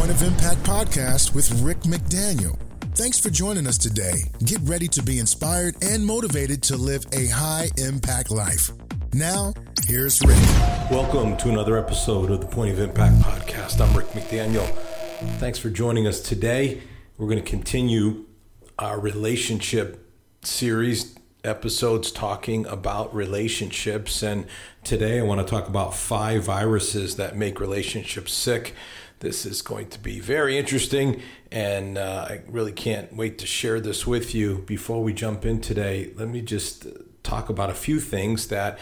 Point of Impact podcast with Rick McDaniel. Thanks for joining us today. Get ready to be inspired and motivated to live a high impact life. Now, here's Rick. Welcome to another episode of the Point of Impact podcast. I'm Rick McDaniel. Thanks for joining us today. We're going to continue our relationship series episodes talking about relationships. And today I want to talk about five viruses that make relationships sick. This is going to be very interesting, and uh, I really can't wait to share this with you. Before we jump in today, let me just talk about a few things that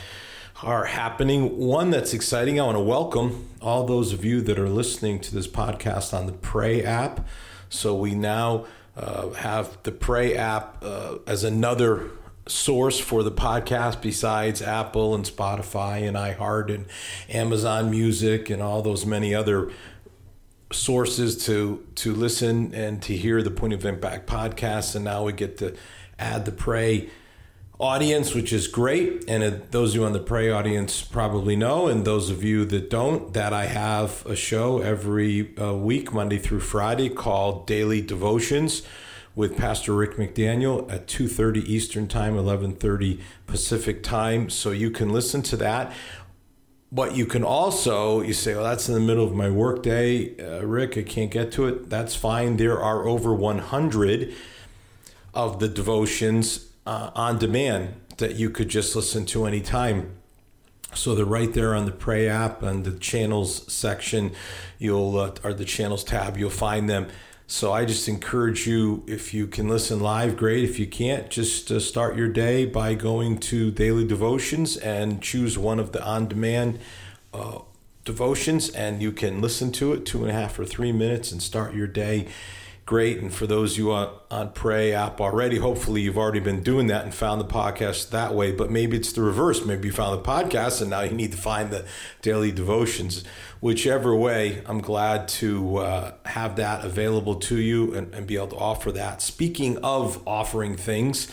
are happening. One that's exciting, I want to welcome all those of you that are listening to this podcast on the Pray app. So we now uh, have the Pray app uh, as another source for the podcast besides Apple and Spotify and iHeart and Amazon Music and all those many other sources to to listen and to hear the Point of Impact podcast. And now we get to add the Pray audience, which is great. And those of you on the Pray audience probably know, and those of you that don't, that I have a show every uh, week, Monday through Friday, called Daily Devotions with Pastor Rick McDaniel at 2:30 Eastern Time, 11:30 Pacific Time. So you can listen to that. But you can also you say, well, that's in the middle of my workday, uh, Rick. I can't get to it. That's fine. There are over 100 of the devotions uh, on demand that you could just listen to anytime. So they're right there on the Pray app and the channels section. You'll uh, or the channels tab. You'll find them. So I just encourage you, if you can listen live, great. If you can't, just uh, start your day by going to Daily Devotions and choose one of the on-demand uh, devotions, and you can listen to it two and a half or three minutes and start your day great. And for those you on, on Pray app already, hopefully you've already been doing that and found the podcast that way. But maybe it's the reverse. Maybe you found the podcast and now you need to find the daily devotions. Whichever way, I'm glad to uh, have that available to you and, and be able to offer that. Speaking of offering things,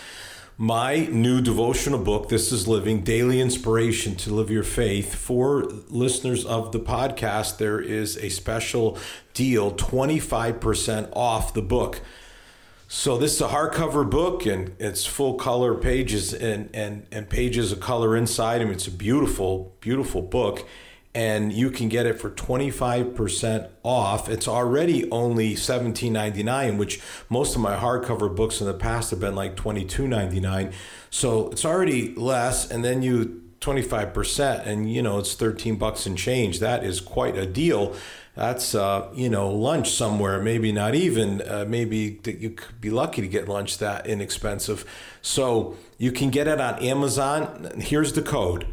my new devotional book, This is Living Daily Inspiration to Live Your Faith. For listeners of the podcast, there is a special deal 25% off the book. So this is a hardcover book and it's full color pages and, and, and pages of color inside. I mean, it's a beautiful, beautiful book and you can get it for 25% off. It's already only $17.99, which most of my hardcover books in the past have been like $22.99. So it's already less, and then you 25%, and you know, it's 13 bucks and change. That is quite a deal. That's uh, you know lunch somewhere, maybe not even. Uh, maybe that you could be lucky to get lunch that inexpensive. So you can get it on Amazon. Here's the code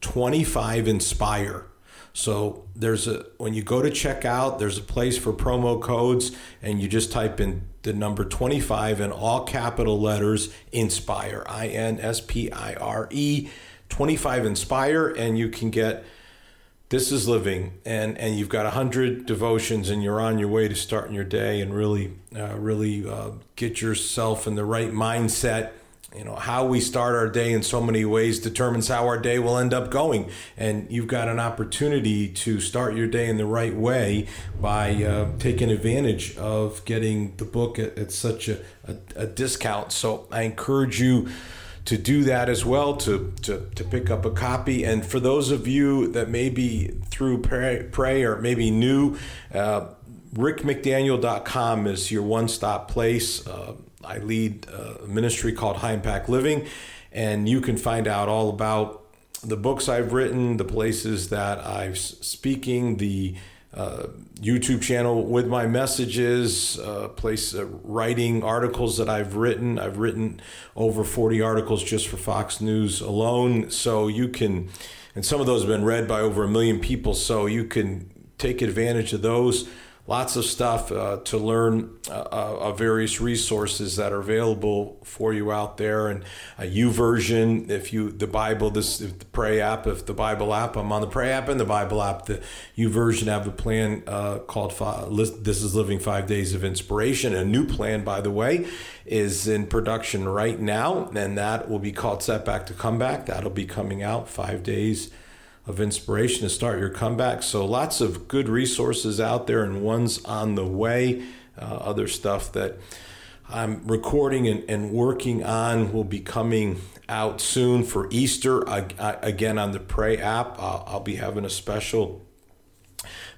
25 Inspire. So there's a when you go to checkout, there's a place for promo codes, and you just type in the number 25 in all capital letters Inspire, I N S P I R E, 25 Inspire, and you can get this is living and and you've got 100 devotions and you're on your way to starting your day and really uh, really uh, get yourself in the right mindset you know how we start our day in so many ways determines how our day will end up going. And you've got an opportunity to start your day in the right way by uh, taking advantage of getting the book at, at such a, a, a, discount. So i encourage you to do that as well to, to, to pick up a copy. And for those of you that may be through pray, pray or maybe new uh, rickmcdaniel.com is your one-stop place. Uh, I lead a ministry called High Impact Living, and you can find out all about the books I've written, the places that I'm speaking, the uh, YouTube channel with my messages, uh, place uh, writing articles that I've written. I've written over 40 articles just for Fox News alone. So you can, and some of those have been read by over a million people. So you can take advantage of those lots of stuff uh, to learn uh, uh, various resources that are available for you out there. And a YouVersion if you the bible this the pray app if the bible app i'm on the pray app and the bible app. The YouVersion have a plan uh, called this is living five days of inspiration. A new plan by the way is in production right now and that will be called setback to comeback. That'll be coming out five days of inspiration to start your comeback. So lots of good resources out there and ones on the way. Uh, other stuff that I'm recording and, and, working on will be coming out soon for Easter. I, I, again, on the Pray app, I'll, I'll be having a special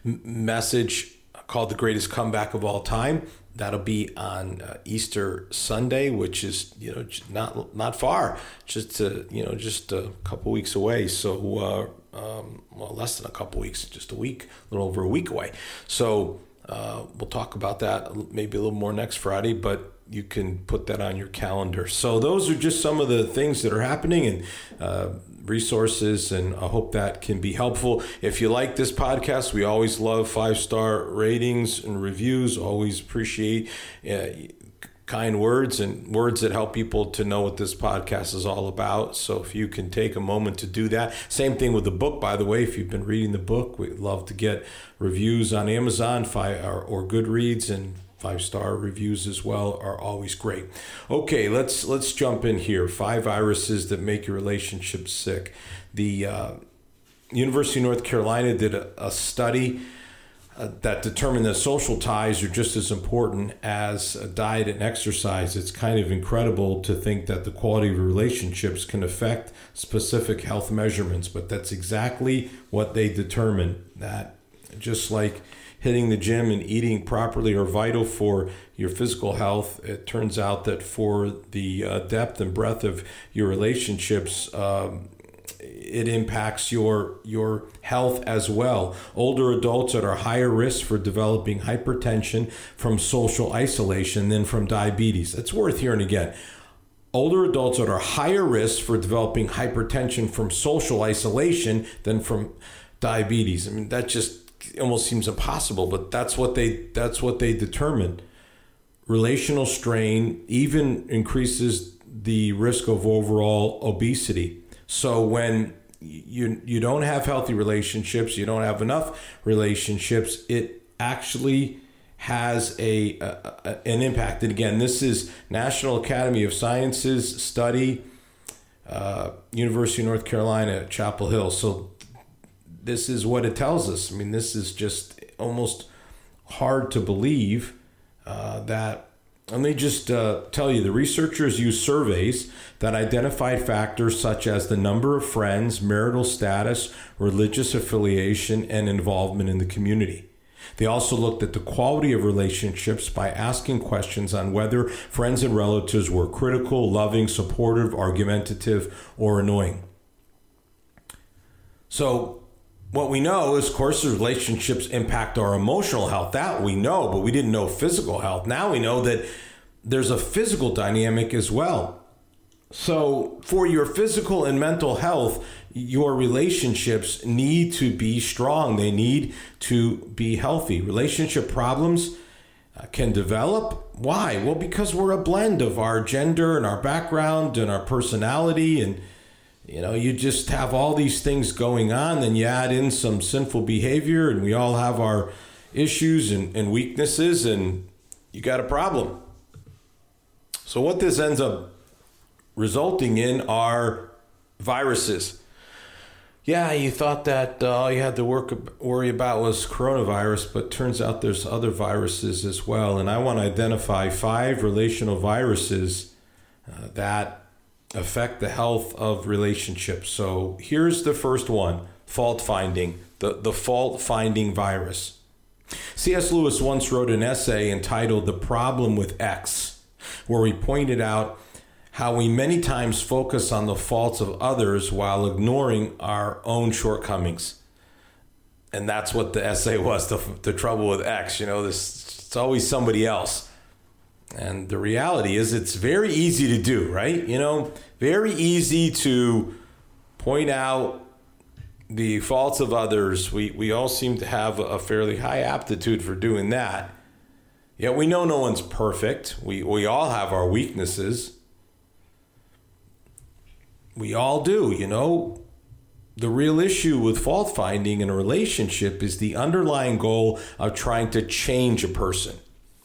m- message called The Greatest Comeback of All Time. That'll be on uh, Easter Sunday, which is you know not not far, just uh, you know just a couple weeks away. So uh, um, well, less than a couple weeks, just a week, a little over a week away. So uh, we'll talk about that maybe a little more next Friday, but you can put that on your calendar. So those are just some of the things that are happening and uh, resources, and I hope that can be helpful. If you like this podcast, we always love five star ratings and reviews. Always appreciate. Uh, kind words and words that help people to know what this podcast is all about. So if you can take a moment to do that. Same thing with the book, by the way. If you've been reading the book, we'd love to get reviews on Amazon five, or, or Goodreads and five star reviews as well are always great. Okay, let's let's jump in here. Five viruses that make your relationship sick. The uh, University of North Carolina did a, a study uh, that determine that social ties are just as important as diet and exercise. It's kind of incredible to think that the quality of relationships can affect specific health measurements, but that's exactly what they determine. That just like hitting the gym and eating properly are vital for your physical health, it turns out that for the uh, depth and breadth of your relationships, um, it impacts your your health as well. Older adults are higher risk for developing hypertension from social isolation than from diabetes. It's worth hearing again. Older adults are higher risk for developing hypertension from social isolation than from diabetes. I mean that just almost seems impossible, but that's what they that's what they determined. Relational strain even increases the risk of overall obesity so when you you don't have healthy relationships, you don't have enough relationships, it actually has a, a, an impact. And again, this is National Academy of Sciences study, uh, University of North Carolina, Chapel Hill. So this is what it tells us. I mean, this is just almost hard to believe uh, that let me just uh, tell you the researchers used surveys that identified factors such as the number of friends, marital status, religious affiliation, and involvement in the community. They also looked at the quality of relationships by asking questions on whether friends and relatives were critical, loving, supportive, argumentative, or annoying. So, what we know is, of course, relationships impact our emotional health. That we know, but we didn't know physical health. Now we know that there's a physical dynamic as well. So, for your physical and mental health, your relationships need to be strong. They need to be healthy. Relationship problems uh, can develop. Why? Well, because we're a blend of our gender and our background and our personality and you know, you just have all these things going on, then you add in some sinful behavior, and we all have our issues and, and weaknesses, and you got a problem. So, what this ends up resulting in are viruses. Yeah, you thought that uh, all you had to work worry about was coronavirus, but turns out there's other viruses as well. And I want to identify five relational viruses uh, that affect the health of relationships. So here's the first one fault finding, the, the fault finding virus. C.S. Lewis once wrote an essay entitled The Problem with X, where he pointed out how we many times focus on the faults of others while ignoring our own shortcomings. And that's what the essay was the, the trouble with X. You know, this, it's always somebody else. And the reality is, it's very easy to do, right? You know, very easy to point out the faults of others. We, we all seem to have a fairly high aptitude for doing that. Yet we know no one's perfect. We, we all have our weaknesses. We all do, you know. The real issue with fault finding in a relationship is the underlying goal of trying to change a person.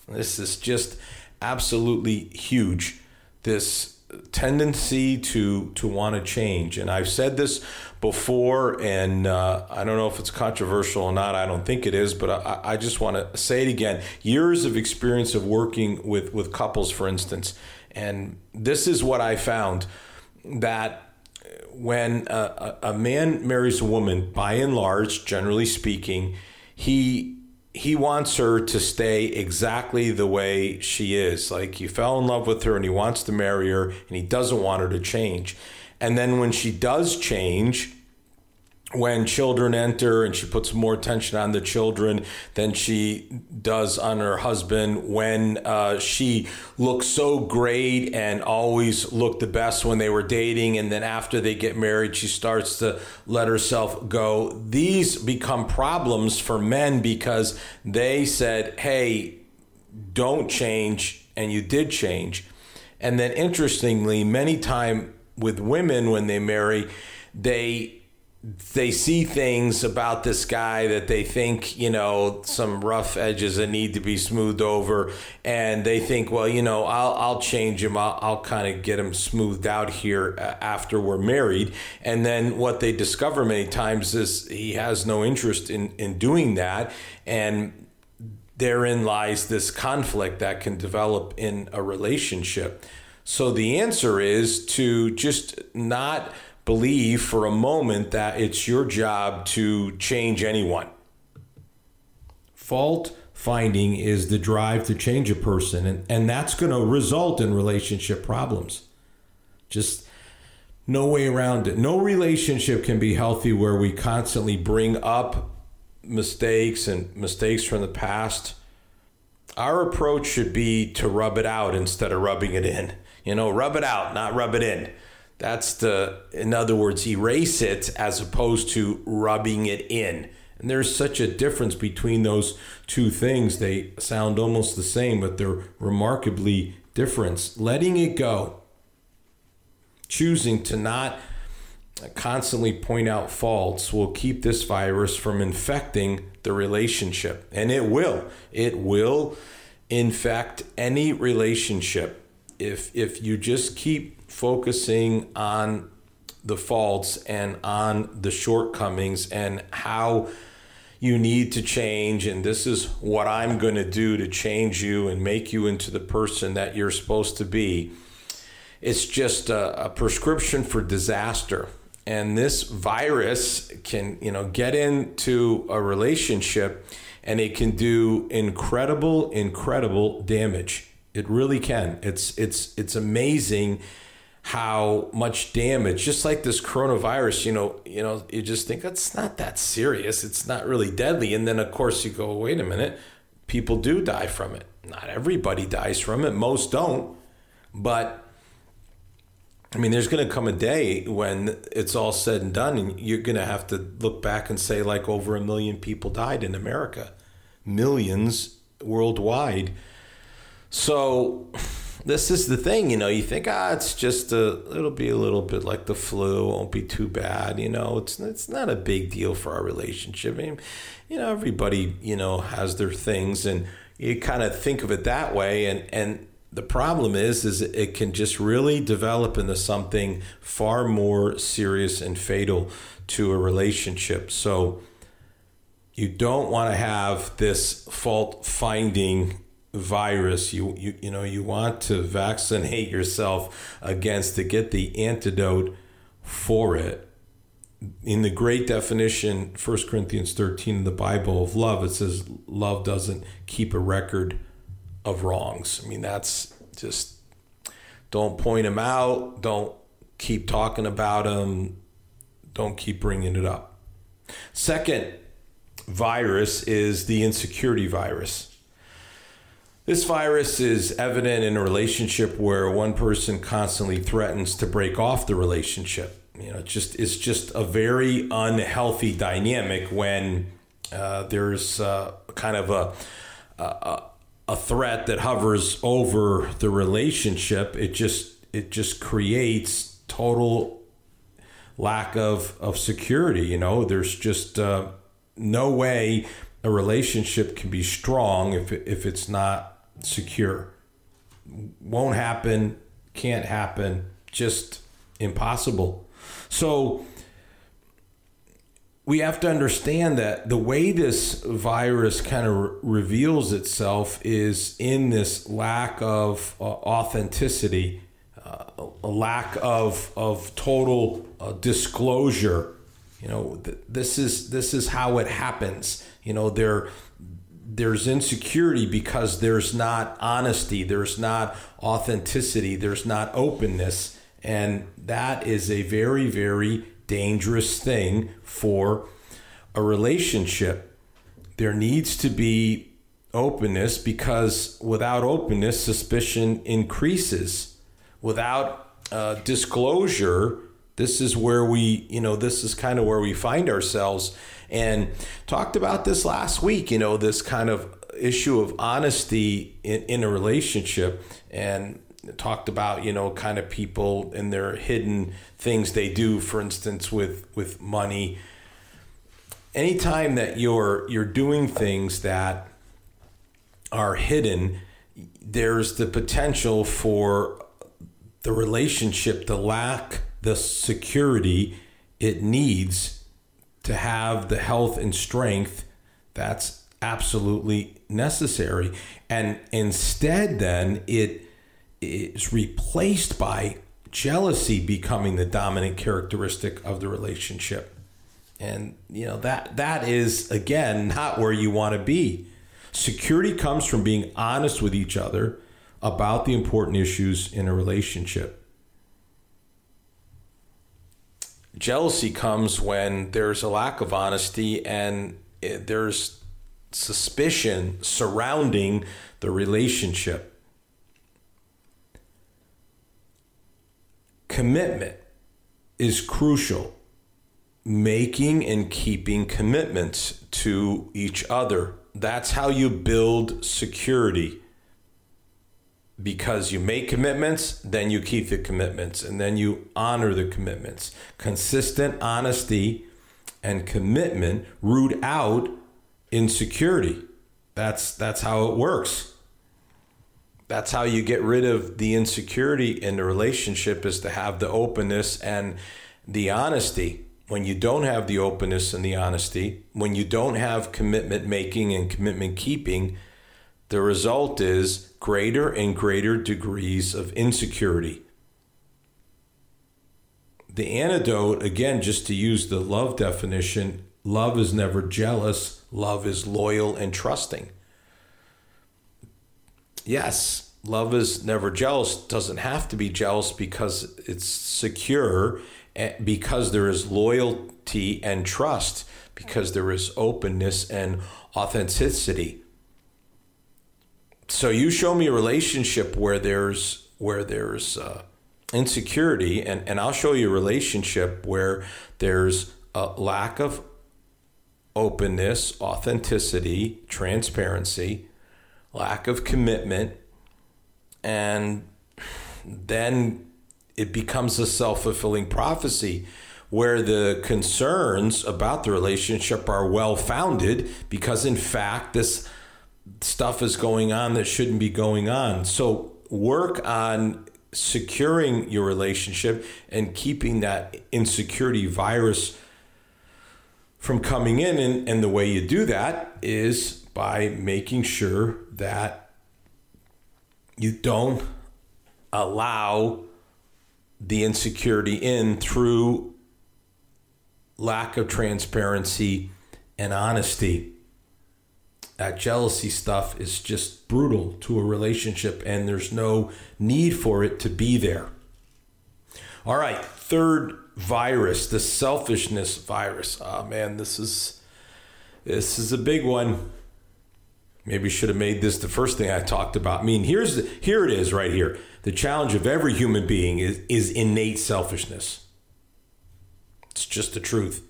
This is just absolutely huge. This tendency to to want to change. And I've said this before, and uh, I don't know if it's controversial or not. I don't think it is, but I, I just want to say it again. Years of experience of working with with couples, for instance, and this is what I found that when a, a man marries a woman, by and large, generally speaking, he he wants her to stay exactly the way she is. Like he fell in love with her and he wants to marry her and he doesn't want her to change. And then when she does change, when children enter and she puts more attention on the children than she does on her husband when uh, she looks so great and always looked the best when they were dating and then after they get married she starts to let herself go. These become problems for men because they said hey don't change and you did change. And then interestingly many time with women when they marry they they see things about this guy that they think, you know, some rough edges that need to be smoothed over, and they think, well, you know, I'll I'll change him. I'll, I'll kind of get him smoothed out here uh, after we're married. And then what they discover many times is he has no interest in in doing that, and therein lies this conflict that can develop in a relationship. So the answer is to just not believe for a moment that it's your job to change anyone. Fault finding is the drive to change a person, and, and that's going to result in relationship problems. Just no way around it. No relationship can be healthy where we constantly bring up mistakes and mistakes from the past. Our approach should be to rub it out instead of rubbing it in. You know, rub it out, not rub it in. That's the, in other words, erase it as opposed to rubbing it in. And there's such a difference between those two things. They sound almost the same, but they're remarkably different. Letting it go, choosing to not constantly point out faults will keep this virus from infecting the relationship. And it will. It will infect any relationship. If if you just keep focusing on the faults and on the shortcomings and how you need to change and this is what I'm going to do to change you and make you into the person that you're supposed to be. It's just a, a prescription for disaster. And this virus can, you know, get into a relationship and it can do incredible, incredible damage. It really can. It's it's it's amazing how much damage just like this coronavirus you know you know you just think it's not that serious. It's not really deadly. And then of course you go wait a minute. People do die from it. Not everybody dies from it. Most don't. But I mean, there's going to come a day when it's all said and done, and you're going to have to look back and say, like, over a million people died in America, millions worldwide. So, this is the thing, you know, you think, ah, it's just a, it'll be a little bit like the flu, won't be too bad, you know, it's, it's not a big deal for our relationship. I mean, you know, everybody, you know, has their things and you kind of think of it that way. And, and the problem is, is it can just really develop into something far more serious and fatal to a relationship. So you don't want to have this fault finding virus you, you you know you want to vaccinate yourself against to get the antidote for it. In the great definition 1 corinthians 13 in the bible of love it says love doesn't keep a record of wrongs. I mean that's just don't point them out don't keep talking about them don't keep bringing it up. Second virus is the insecurity virus this virus is evident in a relationship where one person constantly threatens to break off the relationship. You know, it's just it's just a very unhealthy dynamic when uh, there's uh, kind of a, a a threat that hovers over the relationship. It just it just creates total lack of of security. You know, there's just uh, no way a relationship can be strong if if it's not secure. Won't happen, can't happen, just impossible. So we have to understand that the way this virus kind of re- reveals itself is in this lack of uh, authenticity, uh, a lack of of total uh, disclosure. You know, th- this is this is how it happens. You know, there there's insecurity because there's not honesty, there's not authenticity, there's not openness, and that is a very very dangerous thing for a relationship. There needs to be openness because without openness, suspicion increases. Without uh, disclosure, this is where we, you know, this is kind of where we find ourselves. And talked about this last week, you know, this kind of issue of honesty in, in a relationship. And talked about you know kind of people and their hidden things they do for instance with with money anytime that you're you're doing things that are hidden there's the potential for the relationship to lack the security it needs to have the health and strength that's absolutely necessary and instead then it is replaced by jealousy becoming the dominant characteristic of the relationship. And you know that that is again not where you want to be. Security comes from being honest with each other about the important issues in a relationship. Jealousy comes when there's a lack of honesty and there's suspicion surrounding the relationship. commitment is crucial. Making and keeping commitments to each other. That's how you build security. Because you make commitments, then you keep the commitments, and then you honor the commitments. Consistent honesty and commitment root out insecurity. That's that's how it works that's how you get rid of the insecurity in the relationship is to have the openness and the honesty when you don't have the openness and the honesty when you don't have commitment making and commitment keeping the result is greater and greater degrees of insecurity the antidote again just to use the love definition love is never jealous love is loyal and trusting yes, love is never jealous, doesn't have to be jealous because it's secure, eh, because there is loyalty and trust, because there is openness and authenticity. So you show me a relationship where there's where there's uh, insecurity, and, and I'll show you a relationship where there's a lack of openness, authenticity, transparency, lack of commitment, and then it becomes a self fulfilling prophecy where the concerns about the relationship are well founded because, in fact, this stuff is going on that shouldn't be going on. So, work on securing your relationship and keeping that insecurity virus from coming in. And, and the way you do that is by making sure that you don't allow the insecurity in through lack of transparency and honesty. That jealousy stuff is just brutal to a relationship, and there's no need for it to be there. All right, third virus, the selfishness virus. Oh man, this is this is a big one. Maybe should have made this the first thing I talked about. I mean, here's the, here it is right here. The challenge of every human being is, is innate selfishness. It's just the truth.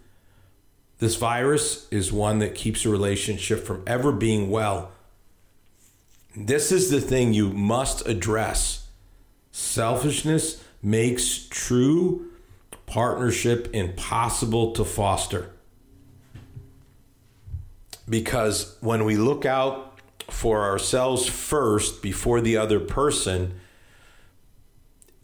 This virus is one that keeps a relationship from ever being well. This is the thing you must address. Selfishness makes true partnership impossible to foster. Because when we look out for ourselves first before the other person,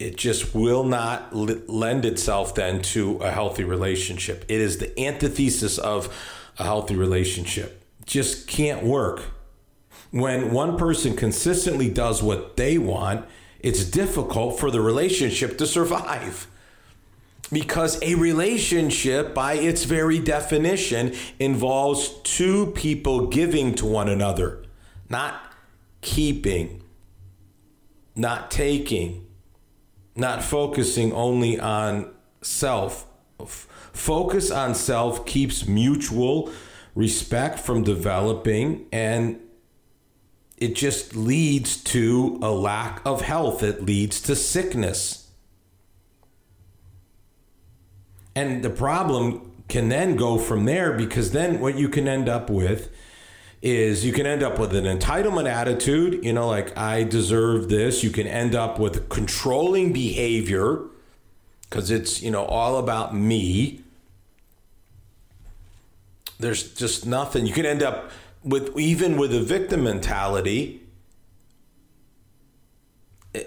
it just will not l- lend itself then to a healthy relationship. It is the antithesis of a healthy relationship. Just can't work. When one person consistently does what they want, it's difficult for the relationship to survive. Because a relationship, by its very definition, involves two people giving to one another, not keeping, not taking, not focusing only on self. Focus on self keeps mutual respect from developing and it just leads to a lack of health. It leads to sickness. And the problem can then go from there because then what you can end up with is you can end up with an entitlement attitude, you know, like I deserve this. You can end up with controlling behavior because it's, you know, all about me. There's just nothing. You can end up with even with a victim mentality.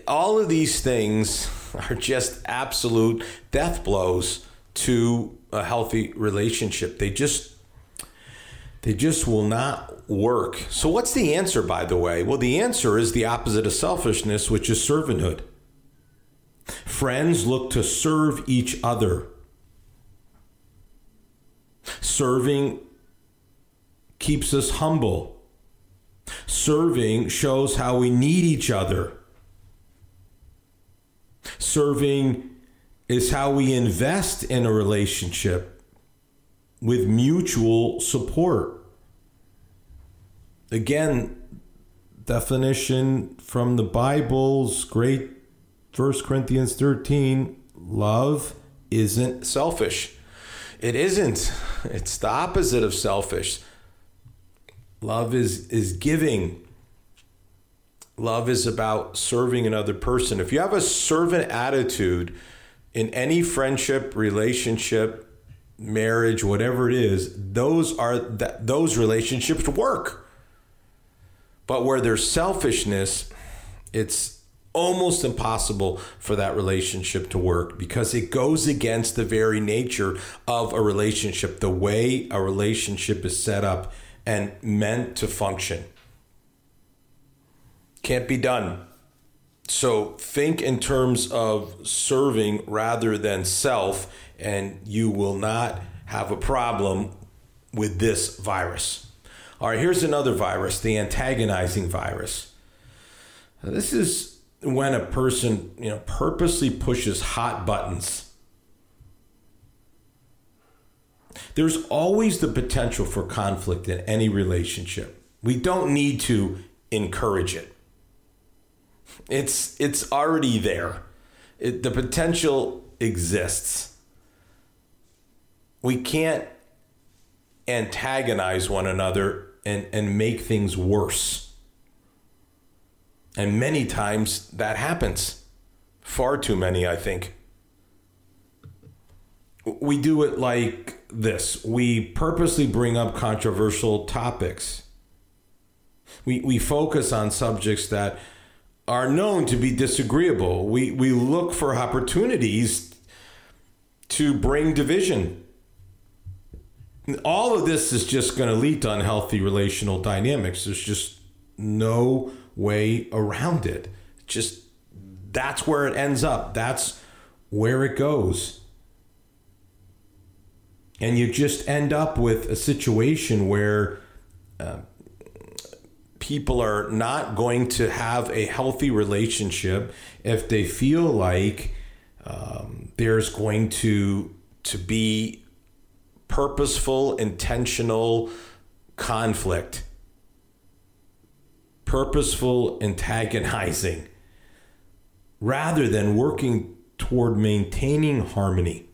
All of these things are just absolute death blows to a healthy relationship. They just they just will not work. So what's the answer by the way? Well, the answer is the opposite of selfishness, which is servanthood. Friends look to serve each other. Serving keeps us humble. Serving shows how we need each other. Serving is how we invest in a relationship with mutual support. Again, definition from the Bible's great 1 Corinthians 13 love isn't selfish. It isn't. It's the opposite of selfish. Love is is giving. Love is about serving another person. If you have a servant attitude in any friendship, relationship, marriage, whatever it is, those are that those relationships work. But where there's selfishness, it's almost impossible for that relationship to work because it goes against the very nature of a relationship, the way a relationship is set up and meant to function. Can't be done. So think in terms of serving rather than self, and you will not have a problem with this virus. All right, here's another virus the antagonizing virus. This is when a person you know purposely pushes hot buttons there's always the potential for conflict in any relationship. We don't need to encourage it. It's it's already there. It, the potential exists. We can't antagonize one another and, and make things worse. And many times that happens. Far too many, I think. We do it like this we purposely bring up controversial topics. We, we focus on subjects that are known to be disagreeable. We, we look for opportunities to bring division. All of this is just going to lead to unhealthy relational dynamics. There's just no way around it. Just that's where it ends up. That's where it goes and you just end up with a situation where uh, people are not going to have a healthy relationship if they feel like um, there's going to to be purposeful intentional conflict. Purposeful antagonizing. Rather than working toward maintaining harmony.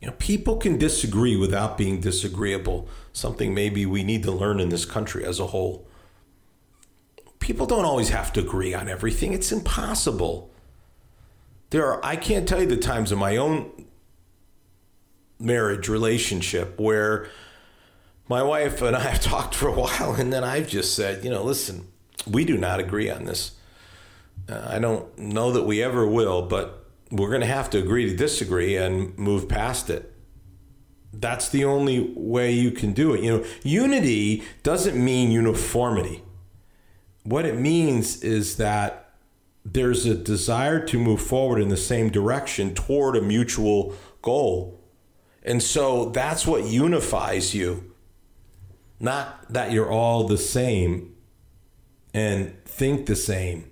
You know, people can disagree without being disagreeable, something maybe we need to learn in this country as a whole. People don't always have to agree on everything, it's impossible. There are, I can't tell you the times in my own marriage relationship where my wife and I have talked for a while, and then I've just said, you know, listen, we do not agree on this. Uh, I don't know that we ever will, but we're going to have to agree to disagree and move past it. That's the only way you can do it. You know, unity doesn't mean uniformity. What it means is that there's a desire to move forward in the same direction toward a mutual goal. And so that's what unifies you. Not that you're all the same and think the same,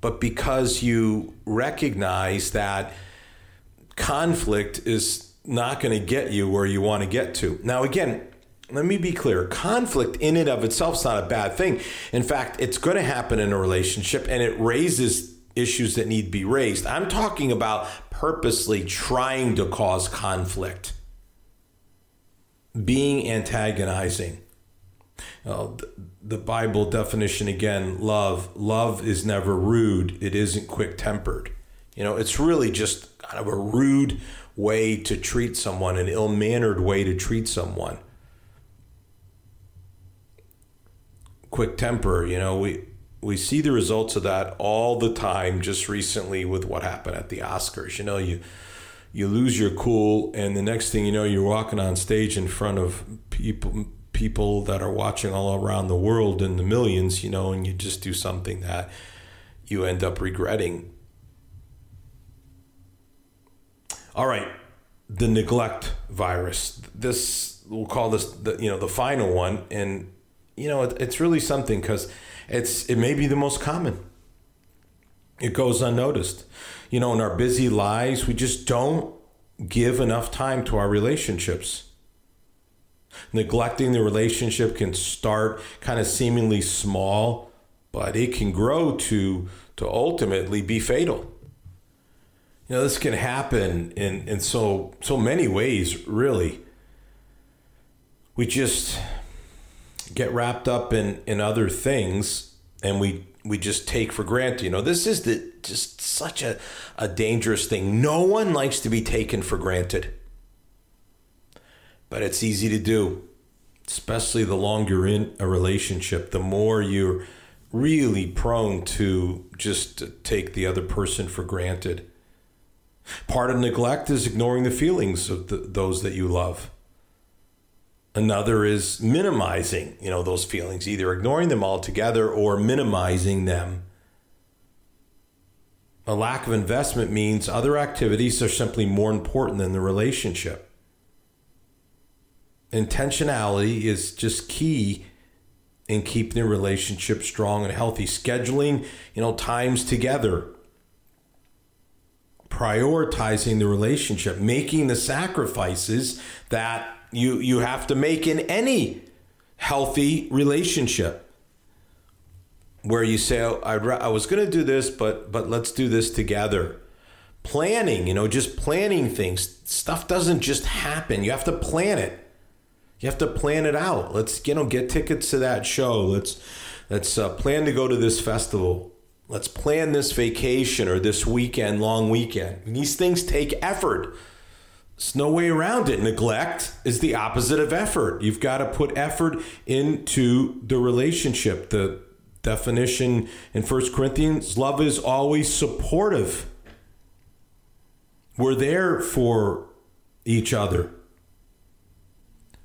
but because you recognize that conflict is not going to get you where you want to get to. Now, again, let me be clear conflict in and of itself is not a bad thing. In fact, it's going to happen in a relationship and it raises issues that need to be raised. I'm talking about purposely trying to cause conflict, being antagonizing. Uh, the Bible definition again love. Love is never rude, it isn't quick tempered. You know, it's really just kind of a rude way to treat someone, an ill mannered way to treat someone. Quick temper, you know, we we see the results of that all the time just recently with what happened at the Oscars. You know, you you lose your cool and the next thing you know you're walking on stage in front of people people that are watching all around the world in the millions, you know, and you just do something that you end up regretting. All right, the neglect virus. This we'll call this the you know the final one, and you know it, it's really something because it's it may be the most common. It goes unnoticed. You know, in our busy lives, we just don't give enough time to our relationships. Neglecting the relationship can start kind of seemingly small, but it can grow to to ultimately be fatal. You know, this can happen in, in so so many ways, really. We just get wrapped up in, in other things and we we just take for granted. You know, this is the just such a, a dangerous thing. No one likes to be taken for granted but it's easy to do, especially the longer you're in a relationship, the more you're really prone to just take the other person for granted. Part of neglect is ignoring the feelings of the, those that you love. Another is minimizing, you know, those feelings, either ignoring them altogether or minimizing them. A lack of investment means other activities are simply more important than the relationship intentionality is just key in keeping the relationship strong and healthy. Scheduling, you know, times together, prioritizing the relationship, making the sacrifices that you you have to make in any healthy relationship. Where you say, oh, I, I was going to do this, but but let's do this together. Planning, you know, just planning things. Stuff doesn't just happen. You have to plan it you have to plan it out. Let's you know get tickets to that show. Let's let's uh, plan to go to this festival. Let's plan this vacation or this weekend, long weekend. These things take effort. There's no way around it. Neglect is the opposite of effort. You've got to put effort into the relationship. The definition in First Corinthians love is always supportive. We're there for each other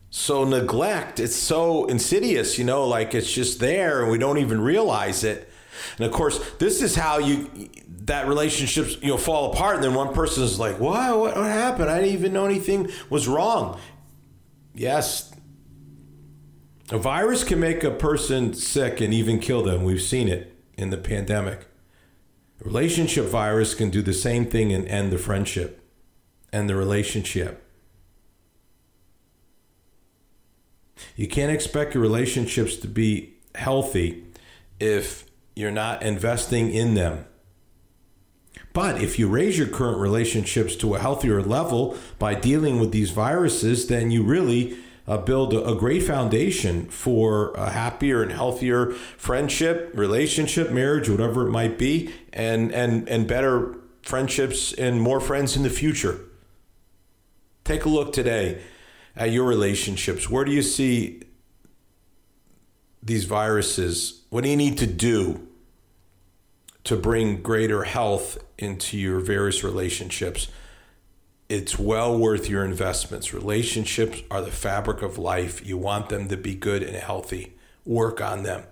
so neglect it's so insidious you know like it's just there and we don't even realize it and of course this is how you that relationships you know fall apart. And then one person is like what what, what happened? I didn't even know anything was wrong. Yes. A virus can make a person sick and even kill them. We've seen it in the pandemic. A relationship virus can do the same thing and end the friendship and the relationship. You can't expect your relationships to be healthy if you're not investing in them. But if you raise your current relationships to a healthier level by dealing with these viruses, then you really uh, build a, a, great foundation for a happier and healthier friendship, relationship, marriage, whatever it might be, and and and better friendships and more friends in the future. Take a look today at your relationships, where do you see these viruses? What do you need to do to bring greater health into your various relationships, it's well worth your investments. Relationships are the fabric of life. You want them to be good and healthy. Work on them.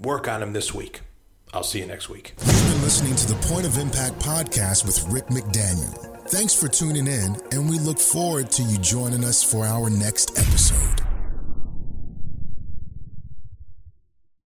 Work on them this week. I'll see you next week. You've been listening to the Point of Impact podcast with Rick McDaniel. Thanks for tuning in, and we look forward to you joining us for our next episode.